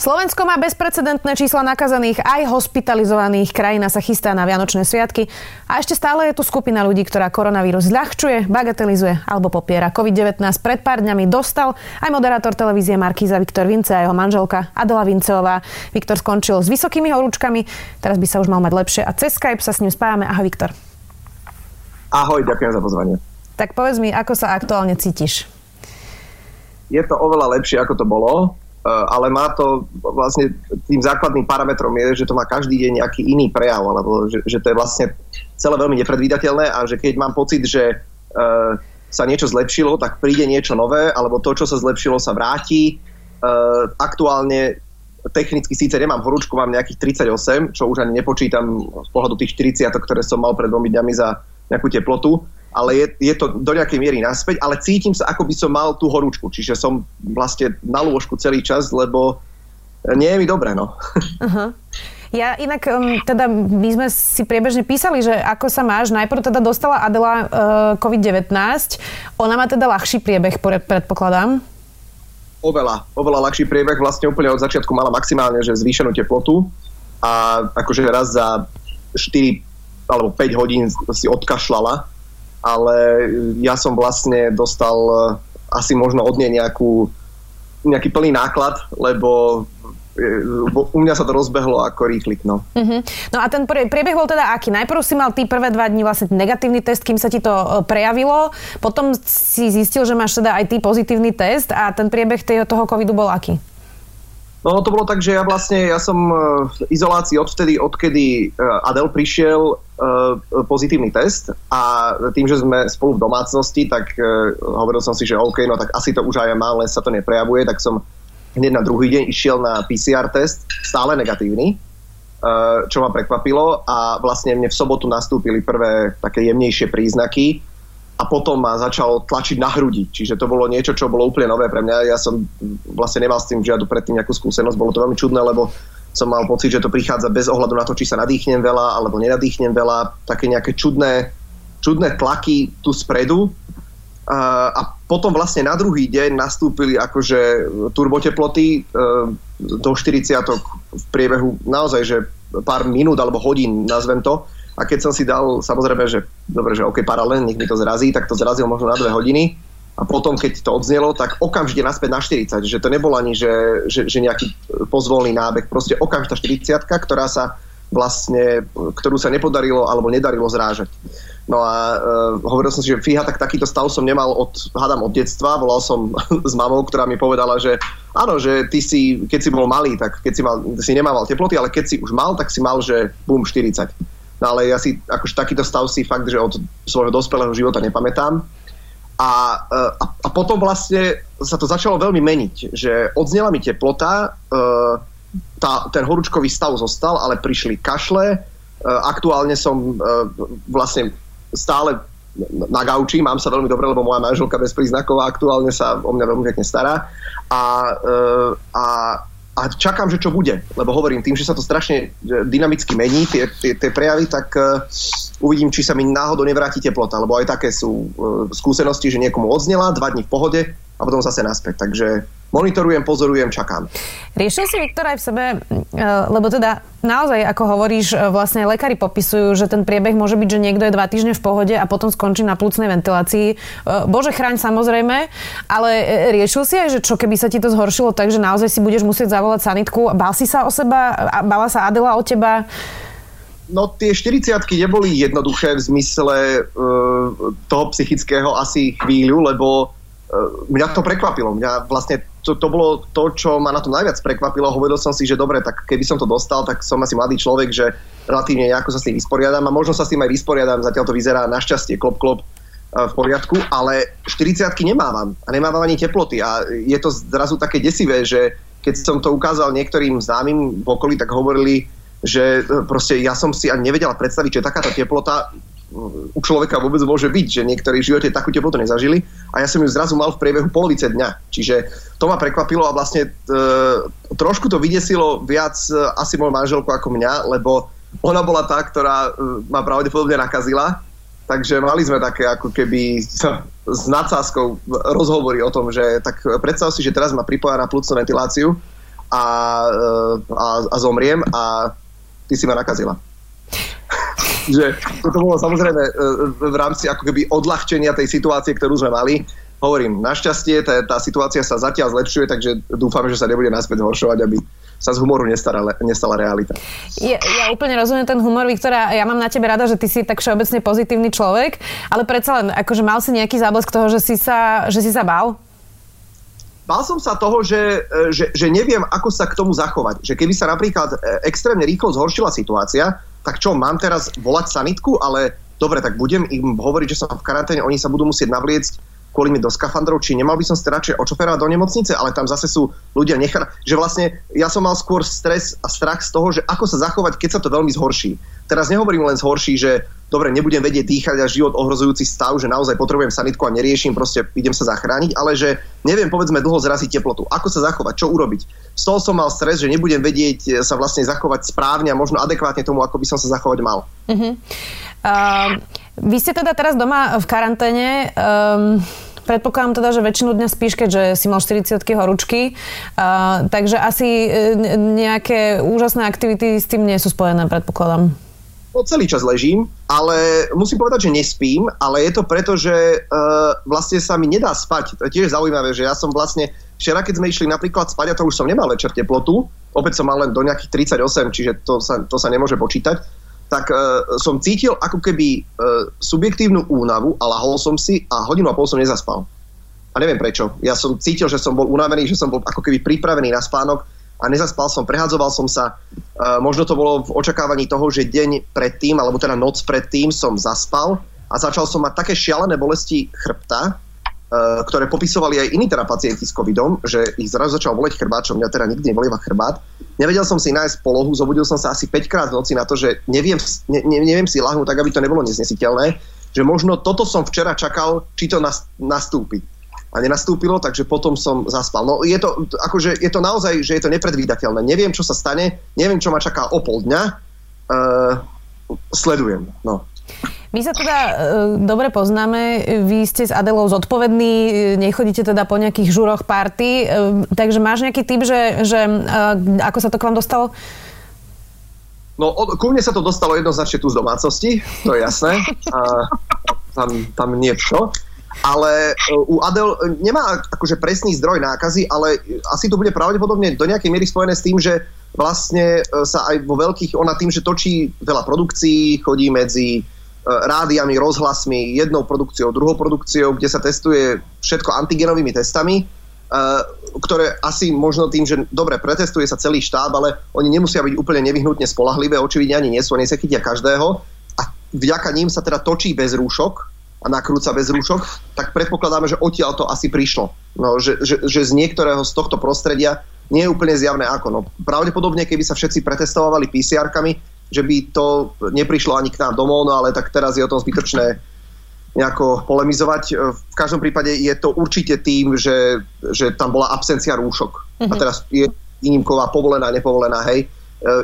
Slovensko má bezprecedentné čísla nakazaných aj hospitalizovaných. Krajina sa chystá na Vianočné sviatky a ešte stále je tu skupina ľudí, ktorá koronavírus zľahčuje, bagatelizuje alebo popiera. COVID-19 pred pár dňami dostal aj moderátor televízie Markíza Viktor Vince a jeho manželka Adela Vinceová. Viktor skončil s vysokými horúčkami, teraz by sa už mal mať lepšie a cez Skype sa s ním spájame. Ahoj Viktor. Ahoj, ďakujem za pozvanie. Tak povedz mi, ako sa aktuálne cítiš? Je to oveľa lepšie, ako to bolo ale má to vlastne tým základným parametrom je, že to má každý deň nejaký iný prejav, alebo že, že to je vlastne celé veľmi nepredvídateľné a že keď mám pocit, že uh, sa niečo zlepšilo, tak príde niečo nové, alebo to, čo sa zlepšilo, sa vráti. Uh, aktuálne technicky síce nemám horúčku, mám nejakých 38, čo už ani nepočítam z pohľadu tých 40, ktoré som mal pred dvomi dňami za nejakú teplotu, ale je, je to do nejakej miery naspäť, ale cítim sa, ako by som mal tú horúčku, čiže som vlastne na lôžku celý čas, lebo nie je mi dobre, no. Uh-huh. Ja inak, um, teda my sme si priebežne písali, že ako sa máš, najprv teda dostala Adela uh, COVID-19, ona má teda ľahší priebeh, predpokladám. Oveľa, oveľa ľahší priebeh, vlastne úplne od začiatku mala maximálne, že zvýšenú teplotu a akože raz za 4 alebo 5 hodín si odkašľala ale ja som vlastne dostal eh, asi možno od nej nejakú, nejaký plný náklad, lebo eh, u mňa sa to rozbehlo ako rýchlik. No, uh-huh. no a ten priebeh bol teda aký? Najprv si mal ty prvé dva dní vlastne negatívny test, kým sa ti to prejavilo, potom si zistil, že máš teda aj ty pozitívny test a ten priebeh toho covidu bol aký? No to bolo tak, že ja vlastne, ja som e, v izolácii odvtedy, odkedy e, Adel prišiel e, pozitívny test a tým, že sme spolu v domácnosti, tak hovoril som si, že OK, no tak asi to už aj mám, len sa to neprejavuje, tak som hneď na druhý deň išiel na PCR test, stále negatívny, čo ma prekvapilo a vlastne mne v sobotu nastúpili prvé také jemnejšie príznaky, a potom ma začal tlačiť na hrudi. Čiže to bolo niečo, čo bolo úplne nové pre mňa. Ja som vlastne nemal s tým žiadnu predtým nejakú skúsenosť. Bolo to veľmi čudné, lebo som mal pocit, že to prichádza bez ohľadu na to, či sa nadýchnem veľa alebo nenadýchnem veľa. Také nejaké čudné, čudné tlaky tu spredu. A potom vlastne na druhý deň nastúpili akože turboteploty e, do 40 v priebehu naozaj, že pár minút alebo hodín, nazvem to a keď som si dal, samozrejme, že dobre, že OK, paralelne, nech mi to zrazí, tak to zrazil možno na dve hodiny. A potom, keď to odznelo, tak okamžite naspäť na 40. Že to nebol ani, že, že, že nejaký pozvolný nábeh. Proste okamžitá 40 ktorá sa vlastne, ktorú sa nepodarilo alebo nedarilo zrážať. No a uh, hovoril som si, že fíha, tak takýto stav som nemal od, hádam od detstva. Volal som s mamou, ktorá mi povedala, že áno, že ty si, keď si bol malý, tak keď si, mal, si nemával teploty, ale keď si už mal, tak si mal, že bum, 40. No ale ja si akože takýto stav si fakt, že od svojho dospelého života nepamätám. A, a, a potom vlastne sa to začalo veľmi meniť, že odznela mi teplota, e, tá, ten horúčkový stav zostal, ale prišli kašle, e, aktuálne som vlastne stále na gauči, mám sa veľmi dobre, lebo moja manželka bez príznakov aktuálne sa o mňa veľmi pekne stará. A, a, a čakám, že čo bude. Lebo hovorím, tým, že sa to strašne dynamicky mení, tie, tie, tie prejavy, tak uh, uvidím, či sa mi náhodou nevráti teplota. Lebo aj také sú uh, skúsenosti, že niekomu odznela, dva dní v pohode a potom zase naspäť. Takže monitorujem, pozorujem, čakám. Riešil si Viktor aj v sebe, e, lebo teda naozaj, ako hovoríš, e, vlastne lekári popisujú, že ten priebeh môže byť, že niekto je dva týždne v pohode a potom skončí na plúcnej ventilácii. E, Bože chráň samozrejme, ale riešil si aj, že čo keby sa ti to zhoršilo tak, že naozaj si budeš musieť zavolať sanitku. Bál si sa o seba? Bála sa Adela o teba? No tie 40 neboli jednoduché v zmysle uh, toho psychického asi chvíľu, lebo mňa to prekvapilo. Mňa vlastne to, to bolo to, čo ma na tom najviac prekvapilo. Hovoril som si, že dobre, tak keby som to dostal, tak som asi mladý človek, že relatívne nejako sa s tým vysporiadam a možno sa s tým aj vysporiadam. Zatiaľ to vyzerá našťastie klop klop e, v poriadku, ale 40 nemávam a nemávam ani teploty a je to zrazu také desivé, že keď som to ukázal niektorým známym v okolí, tak hovorili, že e, proste ja som si ani nevedela predstaviť, že takáto teplota u človeka vôbec môže byť, že niektorí v živote takú teplotu nezažili a ja som ju zrazu mal v priebehu polovice dňa. Čiže to ma prekvapilo a vlastne e, trošku to vydesilo viac e, asi moju manželku ako mňa, lebo ona bola tá, ktorá e, ma pravdepodobne nakazila Takže mali sme také ako keby s nadsázkou rozhovory o tom, že tak predstav si, že teraz ma pripoja na plúcnu ventiláciu a, a, a zomriem a ty si ma nakazila. Že to bolo samozrejme e, v rámci ako keby odľahčenia tej situácie, ktorú sme mali. Hovorím, našťastie tá, tá situácia sa zatiaľ zlepšuje, takže dúfam, že sa nebude naspäť zhoršovať, aby sa z humoru nestala, nestala realita. Ja, ja úplne rozumiem ten humor, Viktora. Ja mám na tebe rada, že ty si tak všeobecne pozitívny človek, ale predsa len, akože mal si nejaký záblesk toho, že si sa, že si sa bál? Bál som sa toho, že, že, že neviem, ako sa k tomu zachovať. Že keby sa napríklad e, extrémne rýchlo zhoršila situácia, tak čo, mám teraz volať sanitku, ale dobre, tak budem im hovoriť, že som v karanténe, oni sa budú musieť navliecť kvôli mi do skafandrov, či nemal by som sa radšej očoferovať do nemocnice, ale tam zase sú ľudia nechá, že vlastne ja som mal skôr stres a strach z toho, že ako sa zachovať, keď sa to veľmi zhorší. Teraz nehovorím len zhorší, že dobre, nebudem vedieť dýchať a život ohrozujúci stav, že naozaj potrebujem sanitku a neriešim, proste idem sa zachrániť, ale že neviem, povedzme, dlho zraziť teplotu. Ako sa zachovať, čo urobiť? Z toho som mal stres, že nebudem vedieť sa vlastne zachovať správne a možno adekvátne tomu, ako by som sa zachovať mal. Uh-huh. Uh, vy ste teda teraz doma v karanténe. Um, predpokladám teda, že väčšinu dňa spíš, keďže si mal 40 horúčky. Uh, takže asi e, nejaké úžasné aktivity s tým nie sú spojené, predpokladám. No, celý čas ležím, ale musím povedať, že nespím, ale je to preto, že uh, vlastne sa mi nedá spať. To je tiež zaujímavé, že ja som vlastne, včera keď sme išli napríklad spať, a to už som nemal večer teplotu, opäť som mal len do nejakých 38, čiže to sa, to sa nemôže počítať, tak uh, som cítil ako keby uh, subjektívnu únavu a lahol som si a hodinu a pol som nezaspal. A neviem prečo. Ja som cítil, že som bol unavený, že som bol ako keby pripravený na spánok a nezaspal som, prehadzoval som sa. Uh, možno to bolo v očakávaní toho, že deň predtým, alebo teda noc predtým som zaspal a začal som mať také šialené bolesti chrbta, ktoré popisovali aj iní teda pacienti s covidom, že ich zrazu začal boleť chrbát, čo mňa teda nikdy nebolieva chrbát. Nevedel som si nájsť polohu, zobudil som sa asi 5 krát v noci na to, že neviem, ne, neviem si lahnúť tak, aby to nebolo neznesiteľné, že možno toto som včera čakal, či to nastúpi. A nenastúpilo, takže potom som zaspal. No je to, akože, je to naozaj, že je to nepredvídateľné. Neviem, čo sa stane, neviem, čo ma čaká o pol dňa. Uh, sledujem. No. My sa teda e, dobre poznáme, vy ste s Adelou zodpovední, e, nechodíte teda po nejakých žuroch party, e, takže máš nejaký typ, že, že e, ako sa to k vám dostalo? No, od, ku mne sa to dostalo jednoznačne tu z domácnosti, to je jasné. A, tam, tam nie. Ale e, u Adel nemá akože presný zdroj nákazy, ale asi to bude pravdepodobne do nejakej miery spojené s tým, že vlastne e, sa aj vo veľkých, ona tým, že točí veľa produkcií, chodí medzi E, rádiami, rozhlasmi, jednou produkciou, druhou produkciou, kde sa testuje všetko antigenovými testami, e, ktoré asi možno tým, že dobre, pretestuje sa celý štáb, ale oni nemusia byť úplne nevyhnutne spolahlivé, očividne ani nie sú, oni sa chytia každého a vďaka ním sa teda točí bez rúšok a nakrúca bez rúšok, tak predpokladáme, že odtiaľ to asi prišlo. No, že, že, že z niektorého z tohto prostredia nie je úplne zjavné ako. No, pravdepodobne, keby sa všetci pretestovali PCR-kami, že by to neprišlo ani k nám domov, no ale tak teraz je o tom zbytočné nejako polemizovať. V každom prípade je to určite tým, že, že tam bola absencia rúšok. Mm-hmm. A mhm. teraz je výnimková povolená, nepovolená, hej.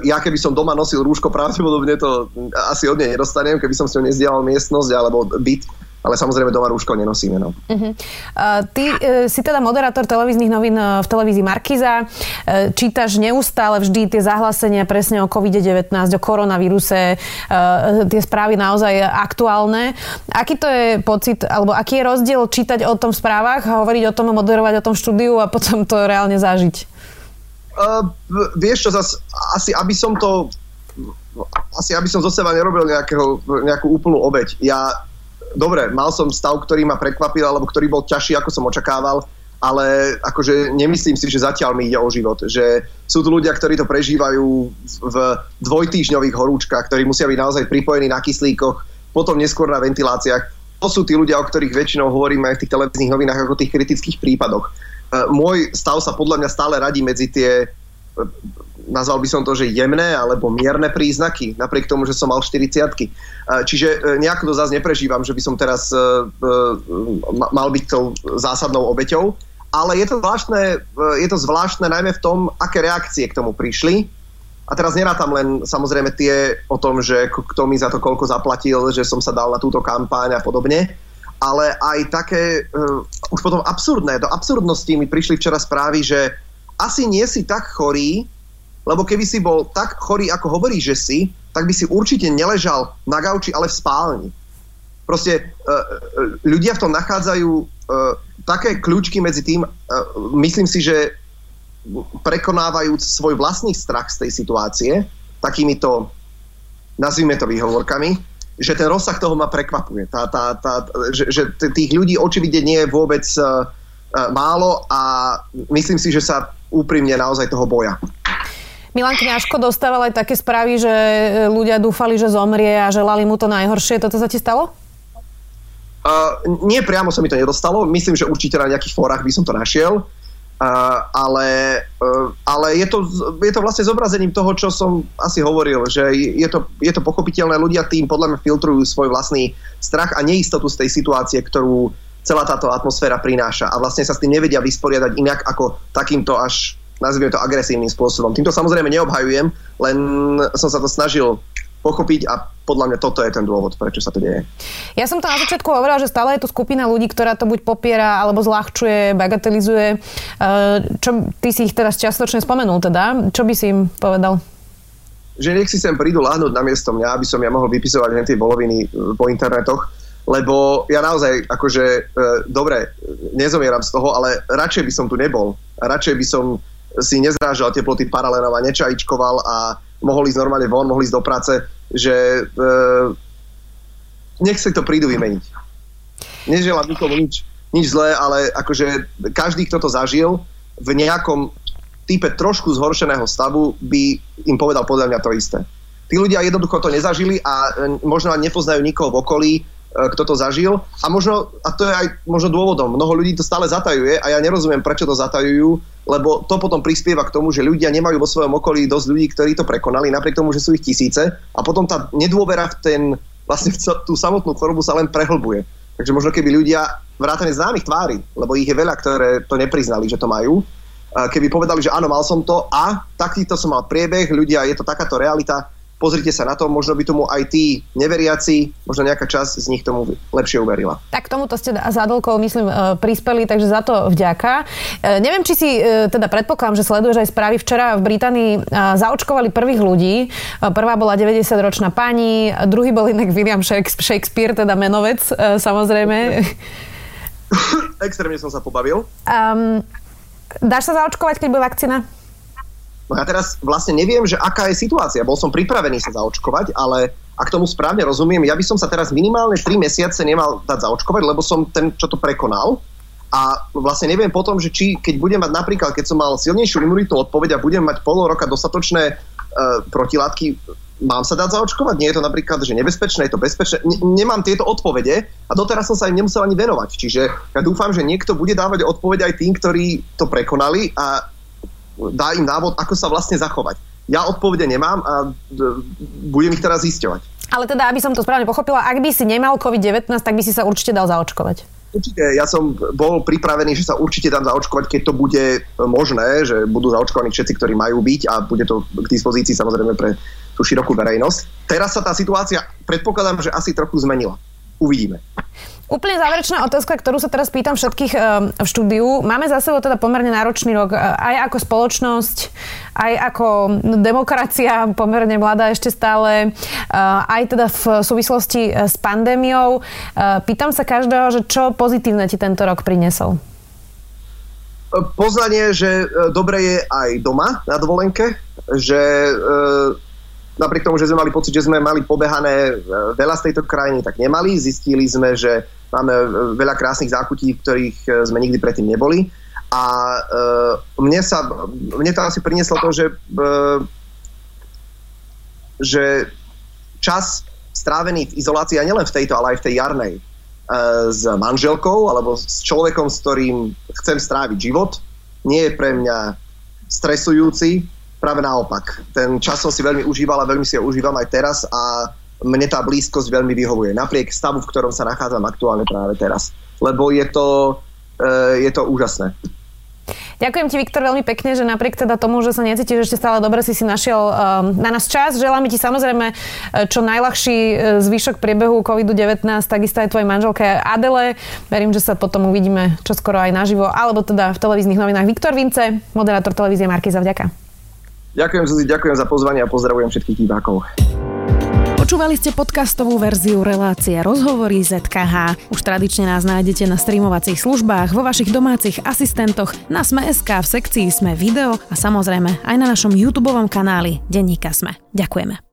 Ja keby som doma nosil rúško, pravdepodobne to asi od nej nedostanem, keby som s ňou nezdielal miestnosť alebo byt, ale samozrejme doma rúško nenosíme. No. Uh-huh. Uh, ty uh, si teda moderátor televíznych novín uh, v televízii Markiza. Uh, čítaš neustále vždy tie zahlásenia presne o COVID-19, o koronavíruse, uh, tie správy naozaj aktuálne. Aký to je pocit, alebo aký je rozdiel čítať o tom v správach, hovoriť o tom, moderovať o tom štúdiu a potom to reálne zažiť? Uh, vieš čo, zas, asi aby som to asi aby som zo seba nerobil nejakého, nejakú úplnú obeď. Ja dobre, mal som stav, ktorý ma prekvapil, alebo ktorý bol ťažší, ako som očakával, ale akože nemyslím si, že zatiaľ mi ide o život. Že sú tu ľudia, ktorí to prežívajú v dvojtýždňových horúčkach, ktorí musia byť naozaj pripojení na kyslíkoch, potom neskôr na ventiláciách. To sú tí ľudia, o ktorých väčšinou hovoríme aj v tých televíznych novinách ako tých kritických prípadoch. E, môj stav sa podľa mňa stále radí medzi tie nazval by som to, že jemné alebo mierne príznaky, napriek tomu, že som mal 40 Čiže nejako to zase neprežívam, že by som teraz mal byť tou zásadnou obeťou, ale je to zvláštne, je to zvláštne najmä v tom, aké reakcie k tomu prišli. A teraz nerátam len samozrejme tie o tom, že kto mi za to koľko zaplatil, že som sa dal na túto kampáň a podobne, ale aj také uh, už potom absurdné, do absurdnosti mi prišli včera správy, že asi nie si tak chorý, lebo keby si bol tak chorý, ako hovorí, že si, tak by si určite neležal na gauči, ale v spálni. Proste uh, ľudia v tom nachádzajú uh, také kľúčky medzi tým, myslím si, že prekonávajúc svoj vlastný strach z tej situácie, takýmito, nazvime to výhovorkami, že ten rozsah toho ma prekvapuje. Tá, tá, tá, že, že tých ľudí očividne nie je vôbec uh, málo a myslím si, že sa úprimne naozaj toho boja. Milan Kňažko dostával aj také správy, že ľudia dúfali, že zomrie a želali mu to najhoršie. Toto sa ti stalo? Uh, nie priamo sa mi to nedostalo. Myslím, že určite na nejakých fórach by som to našiel. Uh, ale uh, ale je, to, je to vlastne zobrazením toho, čo som asi hovoril, že je to, je to pochopiteľné. Ľudia tým podľa mňa filtrujú svoj vlastný strach a neistotu z tej situácie, ktorú celá táto atmosféra prináša. A vlastne sa s tým nevedia vysporiadať inak ako takýmto až nazvime to agresívnym spôsobom. Týmto samozrejme neobhajujem, len som sa to snažil pochopiť a podľa mňa toto je ten dôvod, prečo sa to deje. Ja som to na začiatku hovorila, že stále je tu skupina ľudí, ktorá to buď popiera, alebo zľahčuje, bagatelizuje. Eh, čo, ty si ich teraz čiastočne spomenul teda. Čo by si im povedal? Že nech si sem prídu láhnuť na miesto mňa, aby som ja mohol vypisovať len tie voloviny eh, po internetoch, lebo ja naozaj, akože, e, dobre, nezomieram z toho, ale radšej by som tu nebol. Radšej by som si nezrážal teploty paralelov a nečajičkoval a mohol ísť normálne von, mohol ísť do práce, že e, nech si to prídu vymeniť. Neželám nikomu nič, nič zlé, ale akože každý, kto to zažil v nejakom type trošku zhoršeného stavu, by im povedal podľa mňa to isté. Tí ľudia jednoducho to nezažili a možno ani nepoznajú nikoho v okolí, E, kto to zažil. A možno, a to je aj možno dôvodom, mnoho ľudí to stále zatajuje a ja nerozumiem, prečo to zatajujú, lebo to potom prispieva k tomu, že ľudia nemajú vo svojom okolí dosť ľudí, ktorí to prekonali, napriek tomu, že sú ich tisíce a potom tá nedôvera v ten, vlastne v tú samotnú chorobu sa len prehlbuje. Takže možno keby ľudia vrátane známych tvári, lebo ich je veľa, ktoré to nepriznali, že to majú, keby povedali, že áno, mal som to a takýto som mal priebeh, ľudia, je to takáto realita, pozrite sa na to, možno by tomu aj tí neveriaci, možno nejaká časť z nich tomu lepšie uverila. Tak tomuto ste za Adolkou, myslím, e, prispeli, takže za to vďaka. E, neviem, či si e, teda predpokladám, že sleduješ aj správy. Včera v Británii zaočkovali prvých ľudí. Prvá bola 90-ročná pani, druhý bol inak William Shakespeare, teda menovec, samozrejme. Extrémne som sa pobavil. Um, dáš sa zaočkovať, keď bude vakcína? No ja teraz vlastne neviem, že aká je situácia. Bol som pripravený sa zaočkovať, ale ak tomu správne rozumiem, ja by som sa teraz minimálne 3 mesiace nemal dať zaočkovať, lebo som ten, čo to prekonal. A vlastne neviem potom, že či keď budem mať napríklad, keď som mal silnejšiu imunitnú odpoveď a budem mať pol roka dostatočné uh, protilátky, mám sa dať zaočkovať? Nie je to napríklad, že nebezpečné, je to bezpečné? N- nemám tieto odpovede a doteraz som sa im nemusel ani venovať. Čiže ja dúfam, že niekto bude dávať odpoveď aj tým, ktorí to prekonali a dá im návod, ako sa vlastne zachovať. Ja odpovede nemám a budem ich teraz zisťovať. Ale teda, aby som to správne pochopila, ak by si nemal COVID-19, tak by si sa určite dal zaočkovať. Určite, ja som bol pripravený, že sa určite dám zaočkovať, keď to bude možné, že budú zaočkovaní všetci, ktorí majú byť a bude to k dispozícii samozrejme pre tú širokú verejnosť. Teraz sa tá situácia, predpokladám, že asi trochu zmenila. Uvidíme. Úplne záverečná otázka, ktorú sa teraz pýtam všetkých eh, v štúdiu. Máme za sebou teda pomerne náročný rok eh, aj ako spoločnosť, aj ako demokracia, pomerne mladá ešte stále, eh, aj teda v súvislosti s pandémiou. Pýtam sa každého, že čo pozitívne ti tento rok priniesol? Poznanie, že dobre je aj doma na dovolenke, že napriek tomu, že sme mali pocit, že sme mali pobehané e, veľa z tejto krajiny, tak nemali. Zistili sme, že máme e, veľa krásnych zákutí, v ktorých e, sme nikdy predtým neboli. A mne, sa, mne to asi prinieslo to, že, že čas strávený v izolácii, a nielen v tejto, ale aj v tej jarnej, s manželkou alebo s človekom, s ktorým chcem stráviť život, nie je pre mňa stresujúci, práve naopak. Ten čas som si veľmi užíval a veľmi si ho užívam aj teraz a mne tá blízkosť veľmi vyhovuje. Napriek stavu, v ktorom sa nachádzam aktuálne práve teraz. Lebo je to, je to úžasné. Ďakujem ti, Viktor, veľmi pekne, že napriek teda tomu, že sa necítiš ešte stále dobre, si si našiel um, na nás čas. Želám ti samozrejme uh, čo najľahší uh, zvyšok priebehu COVID-19, takisto aj tvojej manželke Adele. Verím, že sa potom uvidíme čoskoro aj naživo, alebo teda v televíznych novinách. Viktor Vince, moderátor televízie Markiza, vďaka. Ďakujem, Zuzi, ďakujem za pozvanie a pozdravujem všetkých divákov. Počúvali ste podcastovú verziu relácie Rozhovory ZKH. Už tradične nás nájdete na streamovacích službách, vo vašich domácich asistentoch, na Sme.sk, v sekcii Sme video a samozrejme aj na našom YouTube kanáli Denníka Sme. Ďakujeme.